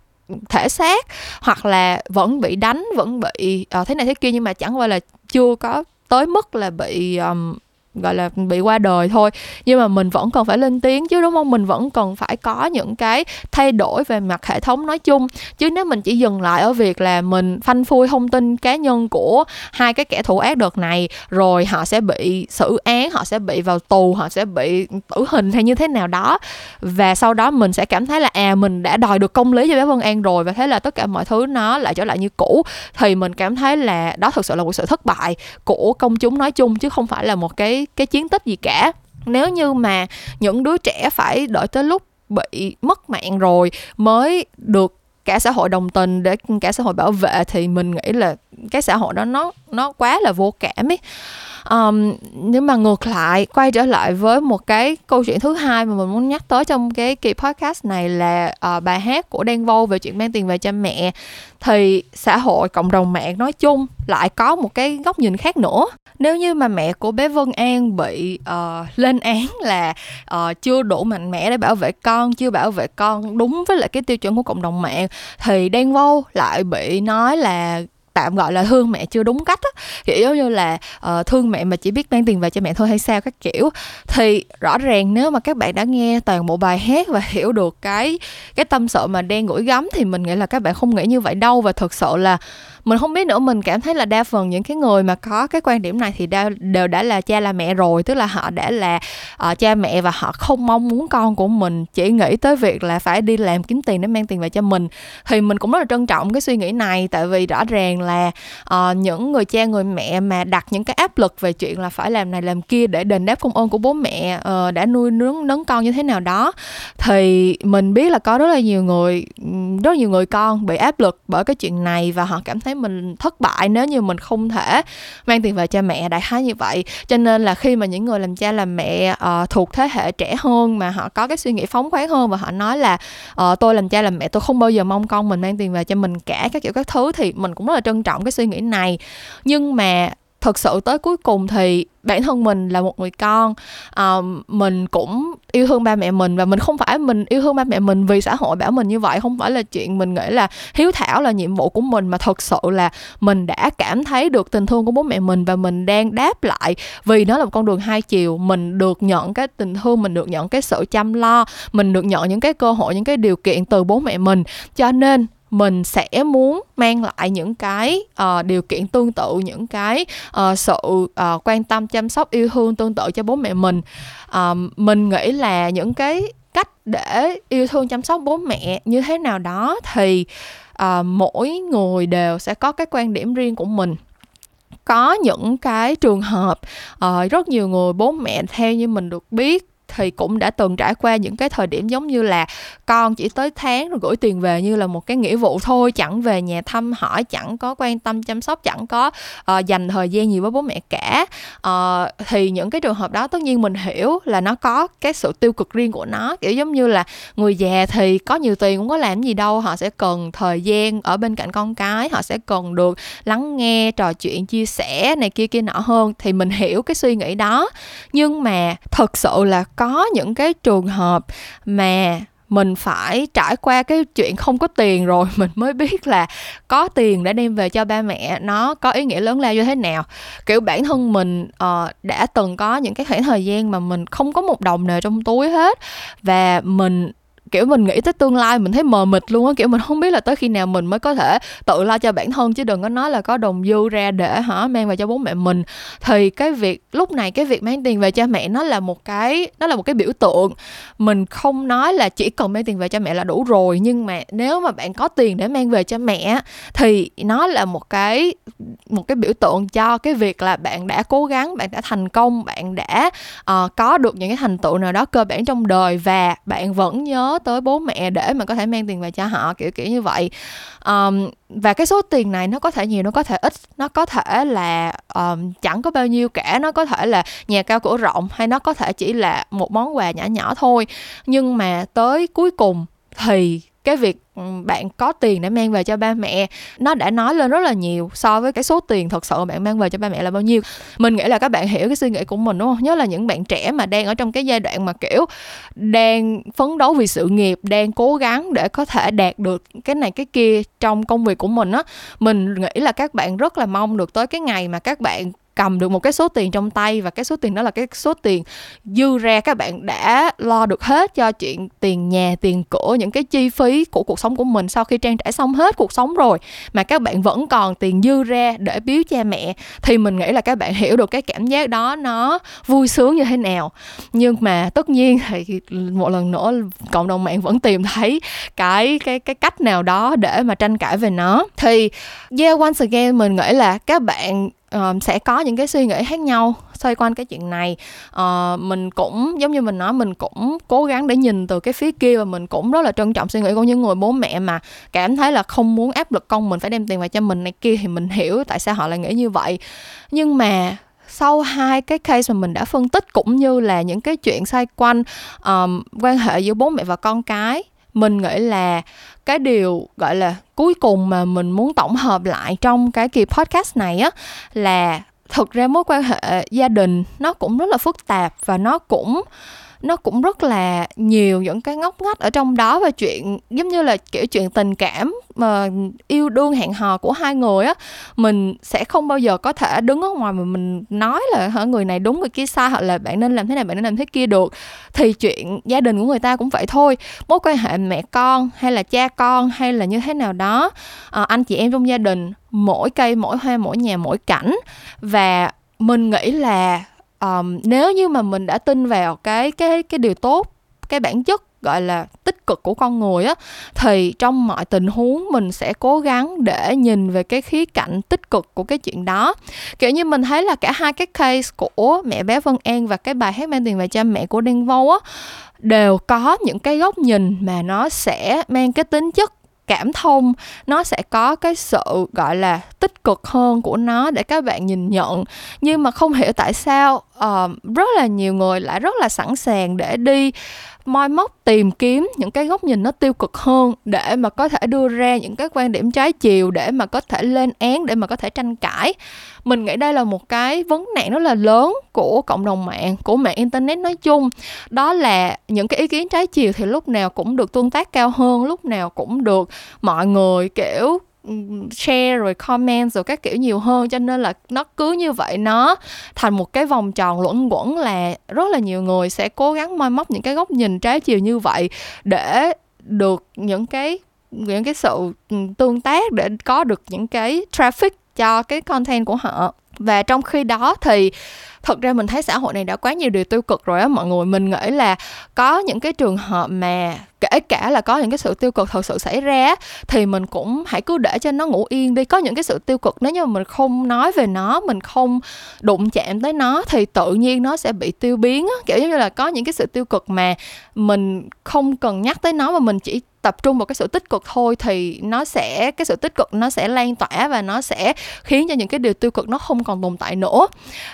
thể xác hoặc là vẫn bị đánh vẫn bị uh, thế này thế kia nhưng mà chẳng qua là chưa có tới mức là bị um, gọi là, bị qua đời thôi. Nhưng mà mình vẫn cần phải lên tiếng chứ, đúng không? Mình vẫn cần phải có những cái thay đổi về mặt hệ thống nói chung. Chứ nếu mình chỉ dừng lại ở việc là mình phanh phui thông tin cá nhân của hai cái kẻ thủ ác đợt này, rồi họ sẽ bị xử án, họ sẽ bị vào tù, họ sẽ bị tử hình hay như thế nào đó, và sau đó mình sẽ cảm thấy là à mình đã đòi được công lý cho bé Vân An rồi, và thế là tất cả mọi thứ nó lại trở lại như cũ. Thì mình cảm thấy là đó thực sự là một sự thất bại của công chúng nói chung, chứ không phải là một cái cái chiến tích gì cả. Nếu như mà những đứa trẻ phải đợi tới lúc bị mất mạng rồi mới được cả xã hội đồng tình để cả xã hội bảo vệ thì mình nghĩ là cái xã hội đó nó nó quá là vô cảm ấy um, nếu mà ngược lại quay trở lại với một cái câu chuyện thứ hai mà mình muốn nhắc tới trong cái kỳ podcast này là uh, bài hát của Đen Vâu về chuyện mang tiền về cho mẹ thì xã hội cộng đồng mạng nói chung lại có một cái góc nhìn khác nữa. Nếu như mà mẹ của bé Vân An bị uh, lên án là uh, chưa đủ mạnh mẽ để bảo vệ con chưa bảo vệ con đúng với lại cái tiêu chuẩn của cộng đồng mạng thì Đen Vâu lại bị nói là tạm gọi là thương mẹ chưa đúng cách á. Kiểu giống như là uh, thương mẹ mà chỉ biết mang tiền về cho mẹ thôi hay sao các kiểu. Thì rõ ràng nếu mà các bạn đã nghe toàn bộ bài hát và hiểu được cái cái tâm sự mà đang gửi gắm thì mình nghĩ là các bạn không nghĩ như vậy đâu. Và thực sự là mình không biết nữa mình cảm thấy là đa phần những cái người mà có cái quan điểm này thì đa, đều đã là cha là mẹ rồi tức là họ đã là uh, cha mẹ và họ không mong muốn con của mình chỉ nghĩ tới việc là phải đi làm kiếm tiền để mang tiền về cho mình. Thì mình cũng rất là trân trọng cái suy nghĩ này tại vì rõ ràng là uh, những người cha người mẹ mà đặt những cái áp lực về chuyện là phải làm này làm kia để đền đáp công ơn của bố mẹ uh, đã nuôi nướng nấng con như thế nào đó thì mình biết là có rất là nhiều người rất là nhiều người con bị áp lực bởi cái chuyện này và họ cảm thấy mình thất bại nếu như mình không thể mang tiền về cho mẹ đại khái như vậy. Cho nên là khi mà những người làm cha làm mẹ uh, thuộc thế hệ trẻ hơn mà họ có cái suy nghĩ phóng khoáng hơn và họ nói là uh, tôi làm cha làm mẹ tôi không bao giờ mong con mình mang tiền về cho mình cả các kiểu các thứ thì mình cũng rất là trân trọng cái suy nghĩ này. Nhưng mà thực sự tới cuối cùng thì bản thân mình là một người con. Uh, mình cũng yêu thương ba mẹ mình và mình không phải mình yêu thương ba mẹ mình vì xã hội bảo mình như vậy. Không phải là chuyện mình nghĩ là hiếu thảo là nhiệm vụ của mình mà thật sự là mình đã cảm thấy được tình thương của bố mẹ mình và mình đang đáp lại. Vì nó là một con đường hai chiều mình được nhận cái tình thương mình được nhận cái sự chăm lo mình được nhận những cái cơ hội những cái điều kiện từ bố mẹ mình. Cho nên mình sẽ muốn mang lại những cái uh, điều kiện tương tự những cái uh, sự uh, quan tâm chăm sóc yêu thương tương tự cho bố mẹ mình. Uh, mình nghĩ là những cái cách để yêu thương chăm sóc bố mẹ như thế nào đó thì uh, mỗi người đều sẽ có cái quan điểm riêng của mình. Có những cái trường hợp uh, rất nhiều người bố mẹ theo như mình được biết thì cũng đã từng trải qua những cái thời điểm giống như là con chỉ tới tháng rồi gửi tiền về như là một cái nghĩa vụ thôi chẳng về nhà thăm hỏi chẳng có quan tâm chăm sóc chẳng có uh, dành thời gian nhiều với bố mẹ cả. Uh, thì những cái trường hợp đó tất nhiên mình hiểu là nó có cái sự tiêu cực riêng của nó. Kiểu giống như là người già thì có nhiều tiền cũng có làm gì đâu họ sẽ cần thời gian ở bên cạnh con cái họ sẽ cần được lắng nghe trò chuyện chia sẻ này kia kia nọ hơn thì mình hiểu cái suy nghĩ đó. Nhưng mà thật sự là có những cái trường hợp mà mình phải trải qua cái chuyện không có tiền rồi mình mới biết là có tiền để đem về cho ba mẹ nó có ý nghĩa lớn lao như thế nào. Kiểu bản thân mình uh, đã từng có những cái khoảng thời gian mà mình không có một đồng nào trong túi hết và mình kiểu mình nghĩ tới tương lai mình thấy mờ mịt luôn á kiểu mình không biết là tới khi nào mình mới có thể tự lo cho bản thân chứ đừng có nói là có đồng dư ra để hả mang về cho bố mẹ mình. Thì cái việc lúc này cái việc mang tiền về cho mẹ nó là một cái nó là một cái biểu tượng. Mình không nói là chỉ cần mang tiền về cho mẹ là đủ rồi nhưng mà nếu mà bạn có tiền để mang về cho mẹ thì nó là một cái một cái biểu tượng cho cái việc là bạn đã cố gắng bạn đã thành công bạn đã uh, có được những cái thành tựu nào đó cơ bản trong đời và bạn vẫn nhớ tới bố mẹ để mà có thể mang tiền về cho họ kiểu kiểu như vậy. Um, và cái số tiền này nó có thể nhiều nó có thể ít. Nó có thể là um, chẳng có bao nhiêu cả. Nó có thể là nhà cao cửa rộng hay nó có thể chỉ là một món quà nhỏ nhỏ thôi. Nhưng mà tới cuối cùng thì cái việc ừ, bạn có tiền để mang về cho ba mẹ, nó đã nói lên rất là nhiều so với cái số tiền thật sự bạn mang về cho ba mẹ là bao nhiêu. Mình nghĩ là các bạn hiểu cái suy nghĩ của mình, đúng không? Nhớ là những bạn trẻ mà đang ở trong cái giai đoạn mà, kiểu, đang phấn đấu vì sự nghiệp, đang cố gắng để có thể đạt được cái này cái kia trong công việc của mình á. Mình nghĩ là các bạn rất là mong được tới cái ngày mà các bạn cầm được một cái số tiền trong tay và cái số tiền đó là cái số tiền dư ra, các bạn đã lo được hết cho chuyện tiền nhà, tiền cửa những cái chi phí của cuộc sống của mình sau khi trang trải xong hết cuộc sống rồi. Mà các bạn vẫn còn tiền dư ra để biếu cha mẹ, thì mình nghĩ là các bạn hiểu được cái cảm giác đó nó vui sướng như thế nào. Nhưng mà tất nhiên thì một lần nữa, cộng đồng mạng vẫn tìm thấy cái cái cái cách nào đó để mà tranh cãi về nó. Thì, yeah, once again, mình nghĩ là các bạn uh, sẽ có những cái suy nghĩ khác nhau xoay quanh cái chuyện này. Uh, mình cũng giống như mình nói mình cũng cố gắng để nhìn từ cái phía kia và mình cũng rất là trân trọng suy nghĩ của những người bố mẹ mà cảm thấy là không muốn áp lực con mình phải đem tiền về cho mình này kia thì mình hiểu tại sao họ lại nghĩ như vậy. Nhưng mà sau hai cái case mà mình đã phân tích cũng như là những cái chuyện xoay quanh um, quan hệ giữa bố mẹ và con cái mình nghĩ là cái điều, gọi là, cuối cùng mà mình muốn tổng hợp lại trong cái kỳ podcast này á, là thực ra mối quan hệ gia đình nó cũng rất là phức tạp và nó cũng nó cũng rất là nhiều những cái ngóc ngách ở trong đó và chuyện giống như là kiểu chuyện tình cảm mà yêu đương hẹn hò của hai người á mình sẽ không bao giờ có thể đứng ở ngoài mà mình nói là hả người này đúng người kia sai hoặc là bạn nên làm thế này bạn nên làm thế kia được. Thì chuyện gia đình của người ta cũng vậy thôi. Mối quan hệ mẹ con hay là cha con hay là như thế nào đó à, anh chị em trong gia đình mỗi cây mỗi hoa mỗi nhà mỗi cảnh. Và mình nghĩ là um, nếu như mà mình đã tin vào cái cái cái điều tốt cái bản chất gọi là tích cực của con người á thì trong mọi tình huống mình sẽ cố gắng để nhìn về cái khía cạnh tích cực của cái chuyện đó. Kiểu như mình thấy là cả hai cái case của mẹ bé Vân An và cái bài hát mang tiền về cha mẹ của Đen Vâu á đều có những cái góc nhìn mà nó sẽ mang cái tính chất cảm thông nó sẽ có cái sự gọi là tích cực hơn của nó để các bạn nhìn nhận. Nhưng mà không hiểu tại sao uh, rất là nhiều người lại rất là sẵn sàng để đi moi móc tìm kiếm những cái góc nhìn nó tiêu cực hơn để mà có thể đưa ra những cái quan điểm trái chiều để mà có thể lên án để mà có thể tranh cãi. Mình nghĩ đây là một cái vấn nạn rất là lớn của cộng đồng mạng của mạng internet nói chung. Đó là những cái ý kiến trái chiều thì lúc nào cũng được tương tác cao hơn lúc nào cũng được mọi người kiểu share rồi comment rồi các kiểu nhiều hơn, cho nên là nó cứ như vậy. Nó thành một cái vòng tròn luẩn quẩn là rất là nhiều người sẽ cố gắng moi móc những cái góc nhìn trái chiều như vậy để được những cái những cái sự tương tác, để có được những cái traffic cho cái content của họ và trong khi đó thì thật ra mình thấy xã hội này đã quá nhiều điều tiêu cực rồi á. Mọi người mình nghĩ là có những cái trường hợp mà kể cả là có những cái sự tiêu cực thật sự xảy ra thì mình cũng hãy cứ để cho nó ngủ yên đi. Có những cái sự tiêu cực nếu như mình không nói về nó, mình không đụng chạm tới nó thì tự nhiên nó sẽ bị tiêu biến á. Kiểu như là có những cái sự tiêu cực mà mình không cần nhắc tới nó mà mình chỉ tập trung vào cái sự tích cực thôi thì nó sẽ cái sự tích cực nó sẽ lan tỏa và nó sẽ khiến cho những cái điều tiêu cực nó không còn tồn tại nữa.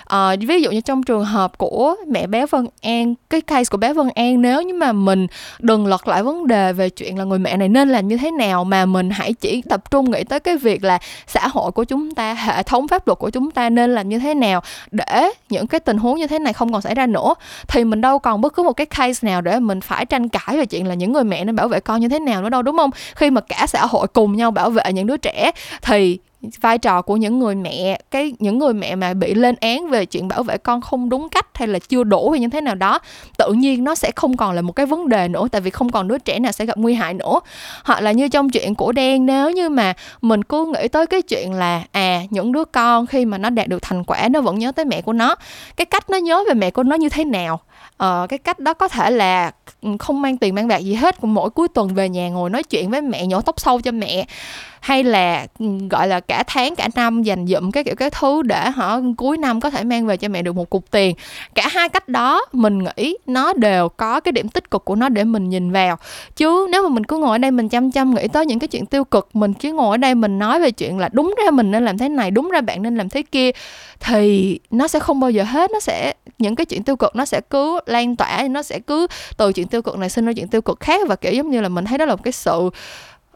À, ví dụ như trong trường hợp của mẹ bé Vân An cái case của bé Vân An nếu như mà mình đừng lật lại vấn đề về chuyện là người mẹ này nên làm như thế nào mà mình hãy chỉ tập trung nghĩ tới cái việc là xã hội của chúng ta hệ thống pháp luật của chúng ta nên làm như thế nào để những cái tình huống như thế này không còn xảy ra nữa. Thì mình đâu còn bất cứ một cái case nào để mình phải tranh cãi về chuyện là những người mẹ nên bảo vệ con như thế nào nữa đâu đúng không? Khi mà cả xã hội cùng nhau bảo vệ những đứa trẻ thì vai trò của những người mẹ cái những người mẹ mà bị lên án về chuyện bảo vệ con không đúng cách hay là chưa đủ hay như thế nào đó tự nhiên nó sẽ không còn là một cái vấn đề nữa tại vì không còn đứa trẻ nào sẽ gặp nguy hại nữa. Hoặc là như trong chuyện của đen nếu như mà mình cứ nghĩ tới cái chuyện là à những đứa con khi mà nó đạt được thành quả nó vẫn nhớ tới mẹ của nó cái cách nó nhớ về mẹ của nó như thế nào? Ờ, cái cách đó có thể là không mang tiền mang bạc gì hết mỗi cuối tuần về nhà ngồi nói chuyện với mẹ nhổ tóc sâu cho mẹ. Hay là ừ, gọi là cả tháng, cả năm dành dụm cái kiểu cái thứ để họ cuối năm có thể mang về cho mẹ được một cục tiền. Cả hai cách đó, mình nghĩ nó đều có cái điểm tích cực của nó để mình nhìn vào. Chứ nếu mà mình cứ ngồi ở đây mình chăm chăm nghĩ tới những cái chuyện tiêu cực, mình cứ ngồi ở đây mình nói về chuyện là đúng ra mình nên làm thế này, đúng ra bạn nên làm thế kia, thì nó sẽ không bao giờ hết. Nó sẽ, những cái chuyện tiêu cực nó sẽ cứ lan tỏa, nó sẽ cứ từ chuyện tiêu cực này sinh ra chuyện tiêu cực khác và, kiểu, giống như là mình thấy đó là một cái sự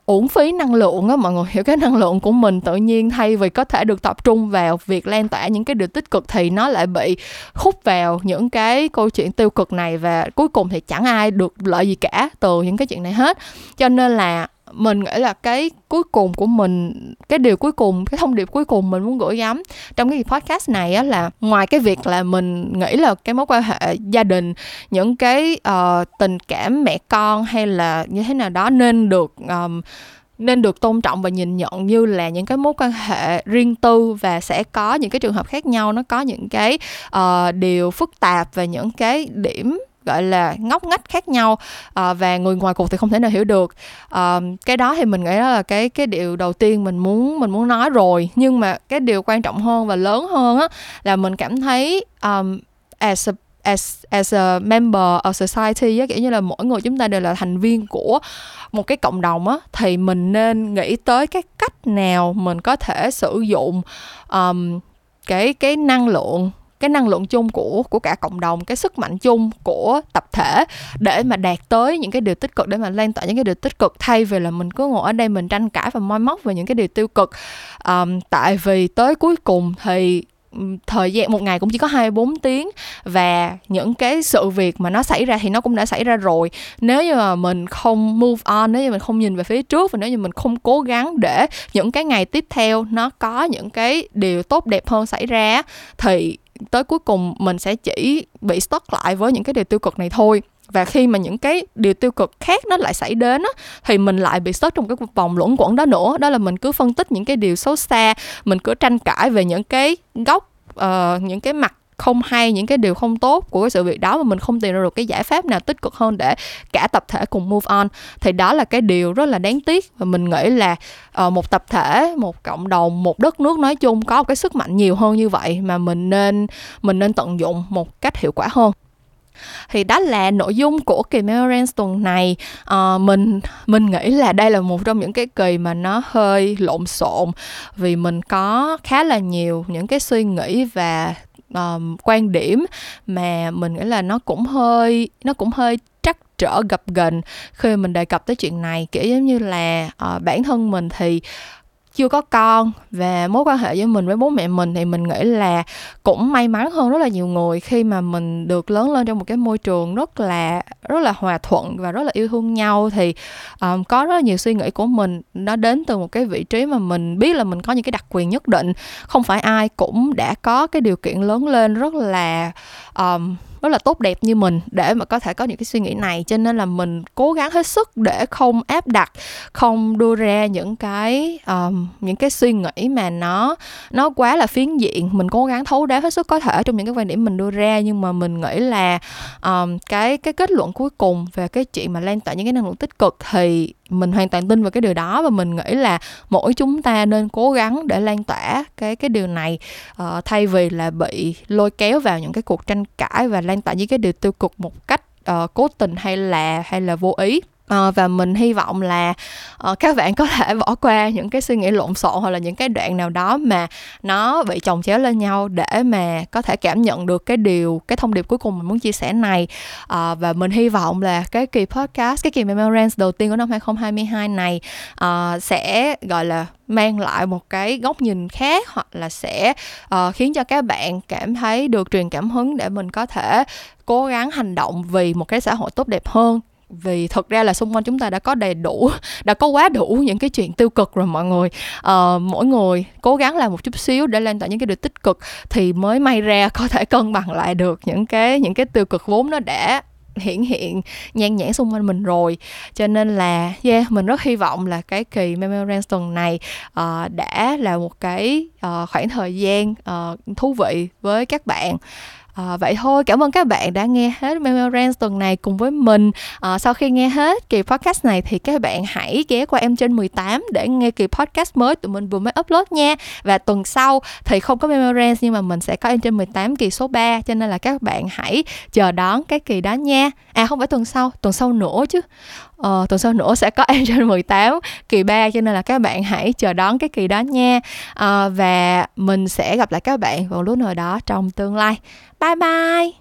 uổng phí năng lượng á, mọi người hiểu cái năng lượng của mình tự nhiên thay vì có thể được tập trung vào việc lan tỏa những cái điều tích cực thì nó lại bị hút vào những cái câu chuyện tiêu cực này và cuối cùng thì chẳng ai được lợi gì cả từ những cái chuyện này hết. Cho nên là mình nghĩ là cái cuối cùng của mình cái điều cuối cùng cái thông điệp cuối cùng mình muốn gửi gắm trong cái podcast này á là ngoài cái việc là mình nghĩ là cái mối quan hệ gia đình những cái uh, tình cảm mẹ con hay là như thế nào đó nên được um, nên được tôn trọng và nhìn nhận như là những cái mối quan hệ riêng tư và sẽ có những cái trường hợp khác nhau nó có những cái uh, điều phức tạp và những cái điểm gọi là ngóc ngách khác nhau à, và người ngoài cuộc thì không thể nào hiểu được. À, cái đó thì mình nghĩ đó là cái cái điều đầu tiên mình muốn mình muốn nói rồi. Nhưng mà cái điều quan trọng hơn và lớn hơn á là mình cảm thấy um, as a as as a member of society á kiểu như là mỗi người chúng ta đều là thành viên của một cái cộng đồng á thì mình nên nghĩ tới cái cách nào mình có thể sử dụng um, cái cái năng lượng cái năng lượng chung của của cả cộng đồng cái sức mạnh chung của tập thể để mà đạt tới những cái điều tích cực để mà lan tỏa những cái điều tích cực. Thay vì là mình cứ ngồi ở đây mình tranh cãi và moi móc về những cái điều tiêu cực. Um, tại vì tới cuối cùng thì thời gian một ngày cũng chỉ có 24 tiếng và những cái sự việc mà nó xảy ra thì nó cũng đã xảy ra rồi. Nếu như mà mình không move on nếu như mình không nhìn về phía trước và nếu như mình không cố gắng để những cái ngày tiếp theo nó có những cái điều tốt đẹp hơn xảy ra thì tới cuối cùng mình sẽ chỉ bị stuck lại với những cái điều tiêu cực này thôi. Và khi mà những cái điều tiêu cực khác nó lại xảy đến á, thì mình lại bị stuck trong cái vòng luẩn quẩn đó nữa. Đó là mình cứ phân tích những cái điều xấu xa mình cứ tranh cãi về những cái góc uh, những cái mặt không hay những cái điều không tốt của cái sự việc đó mà mình không tìm ra được cái giải pháp nào tích cực hơn để cả tập thể cùng move on. Thì đó là cái điều rất là đáng tiếc và mình nghĩ là uh, một tập thể một cộng đồng một đất nước nói chung có một cái sức mạnh nhiều hơn như vậy mà mình nên mình nên tận dụng một cách hiệu quả hơn. Thì đó là nội dung của kỳ Memorance tuần này. À, mình mình nghĩ là đây là một trong những cái kỳ mà nó hơi lộn xộn vì mình có khá là nhiều những cái suy nghĩ và um, quan điểm mà mình nghĩ là nó cũng hơi nó cũng hơi trắc trở gập ghềnh khi mình đề cập tới chuyện này. Kiểu giống như là uh, bản thân mình thì chưa có con và mối quan hệ với mình với bố mẹ mình thì mình nghĩ là cũng may mắn hơn rất là nhiều người khi mà mình được lớn lên trong một cái môi trường rất là rất là hòa thuận và rất là yêu thương nhau. Thì um, có rất là nhiều suy nghĩ của mình nó đến từ một cái vị trí mà mình biết là mình có những cái đặc quyền nhất định. Không phải ai cũng đã có cái điều kiện lớn lên rất là um, rất là tốt đẹp như mình để mà có thể có những cái suy nghĩ này. Cho nên là mình cố gắng hết sức để không áp đặt không đưa ra những cái um, những cái suy nghĩ mà nó nó quá là phiến diện. Mình cố gắng thấu đáo hết sức có thể trong những cái quan điểm mình đưa ra nhưng mà mình nghĩ là um, cái cái kết luận cuối cùng về cái chuyện mà lan tỏa những cái năng lượng tích cực thì mình hoàn toàn tin vào cái điều đó và mình nghĩ là mỗi chúng ta nên cố gắng để lan tỏa cái cái điều này uh, thay vì là bị lôi kéo vào những cái cuộc tranh cãi và lan tỏa những cái điều tiêu cực một cách uh, cố tình hay là hay là vô ý. À, và mình hy vọng là uh, các bạn có thể bỏ qua những cái suy nghĩ lộn xộn hoặc là những cái đoạn nào đó mà nó bị chồng chéo lên nhau để mà có thể cảm nhận được cái điều cái thông điệp cuối cùng mình muốn chia sẻ này. Uh, và mình hy vọng là cái kỳ podcast cái kỳ memorance đầu tiên của năm 2022 này uh, sẽ gọi là mang lại một cái góc nhìn khác hoặc là sẽ uh, khiến cho các bạn cảm thấy được truyền cảm hứng để mình có thể cố gắng hành động vì một cái xã hội tốt đẹp hơn vì thực ra là xung quanh chúng ta đã có đầy đủ đã có quá đủ những cái chuyện tiêu cực rồi mọi người. À, mỗi người cố gắng làm một chút xíu để lan tỏa những cái điều tích cực thì mới may ra có thể cân bằng lại được những cái những cái tiêu cực vốn nó đã hiển hiện nhan nhãn xung quanh mình rồi. Cho nên là yeah mình rất hy vọng là cái kỳ memorandum tuần này uh, đã là một cái uh, khoảng thời gian uh, thú vị với các bạn. À, vậy thôi, cảm ơn các bạn đã nghe hết Memorance tuần này cùng với mình. À, sau khi nghe hết kỳ podcast này thì các bạn hãy ghé qua em trên 18 để nghe kỳ podcast mới tụi mình vừa mới upload nha. Và tuần sau thì không có Memorance nhưng mà mình sẽ có em trên 18 kỳ số 3 cho nên là các bạn hãy chờ đón cái kỳ đó nha. À không phải tuần sau, tuần sau nữa chứ. Ờ, tuần sau nữa sẽ có em trên 18 kỳ 3 cho nên là các bạn hãy chờ đón cái kỳ đó nha. À, và mình sẽ gặp lại các bạn vào lúc nào đó trong tương lai. 拜拜。